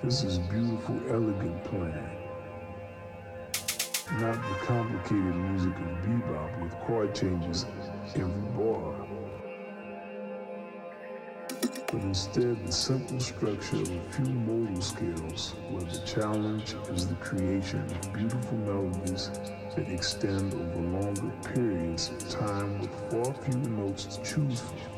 This is beautiful, elegant playing. Not the complicated music of bebop with chord changes every bar. But instead the simple structure of a few modal scales where the challenge is the creation of beautiful melodies that extend over longer periods of time with far fewer notes to choose from.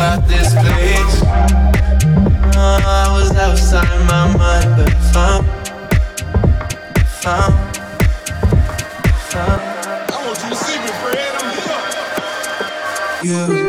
got this place. Oh, I was outside my mind, but found, found. I want you to see me, I'm here.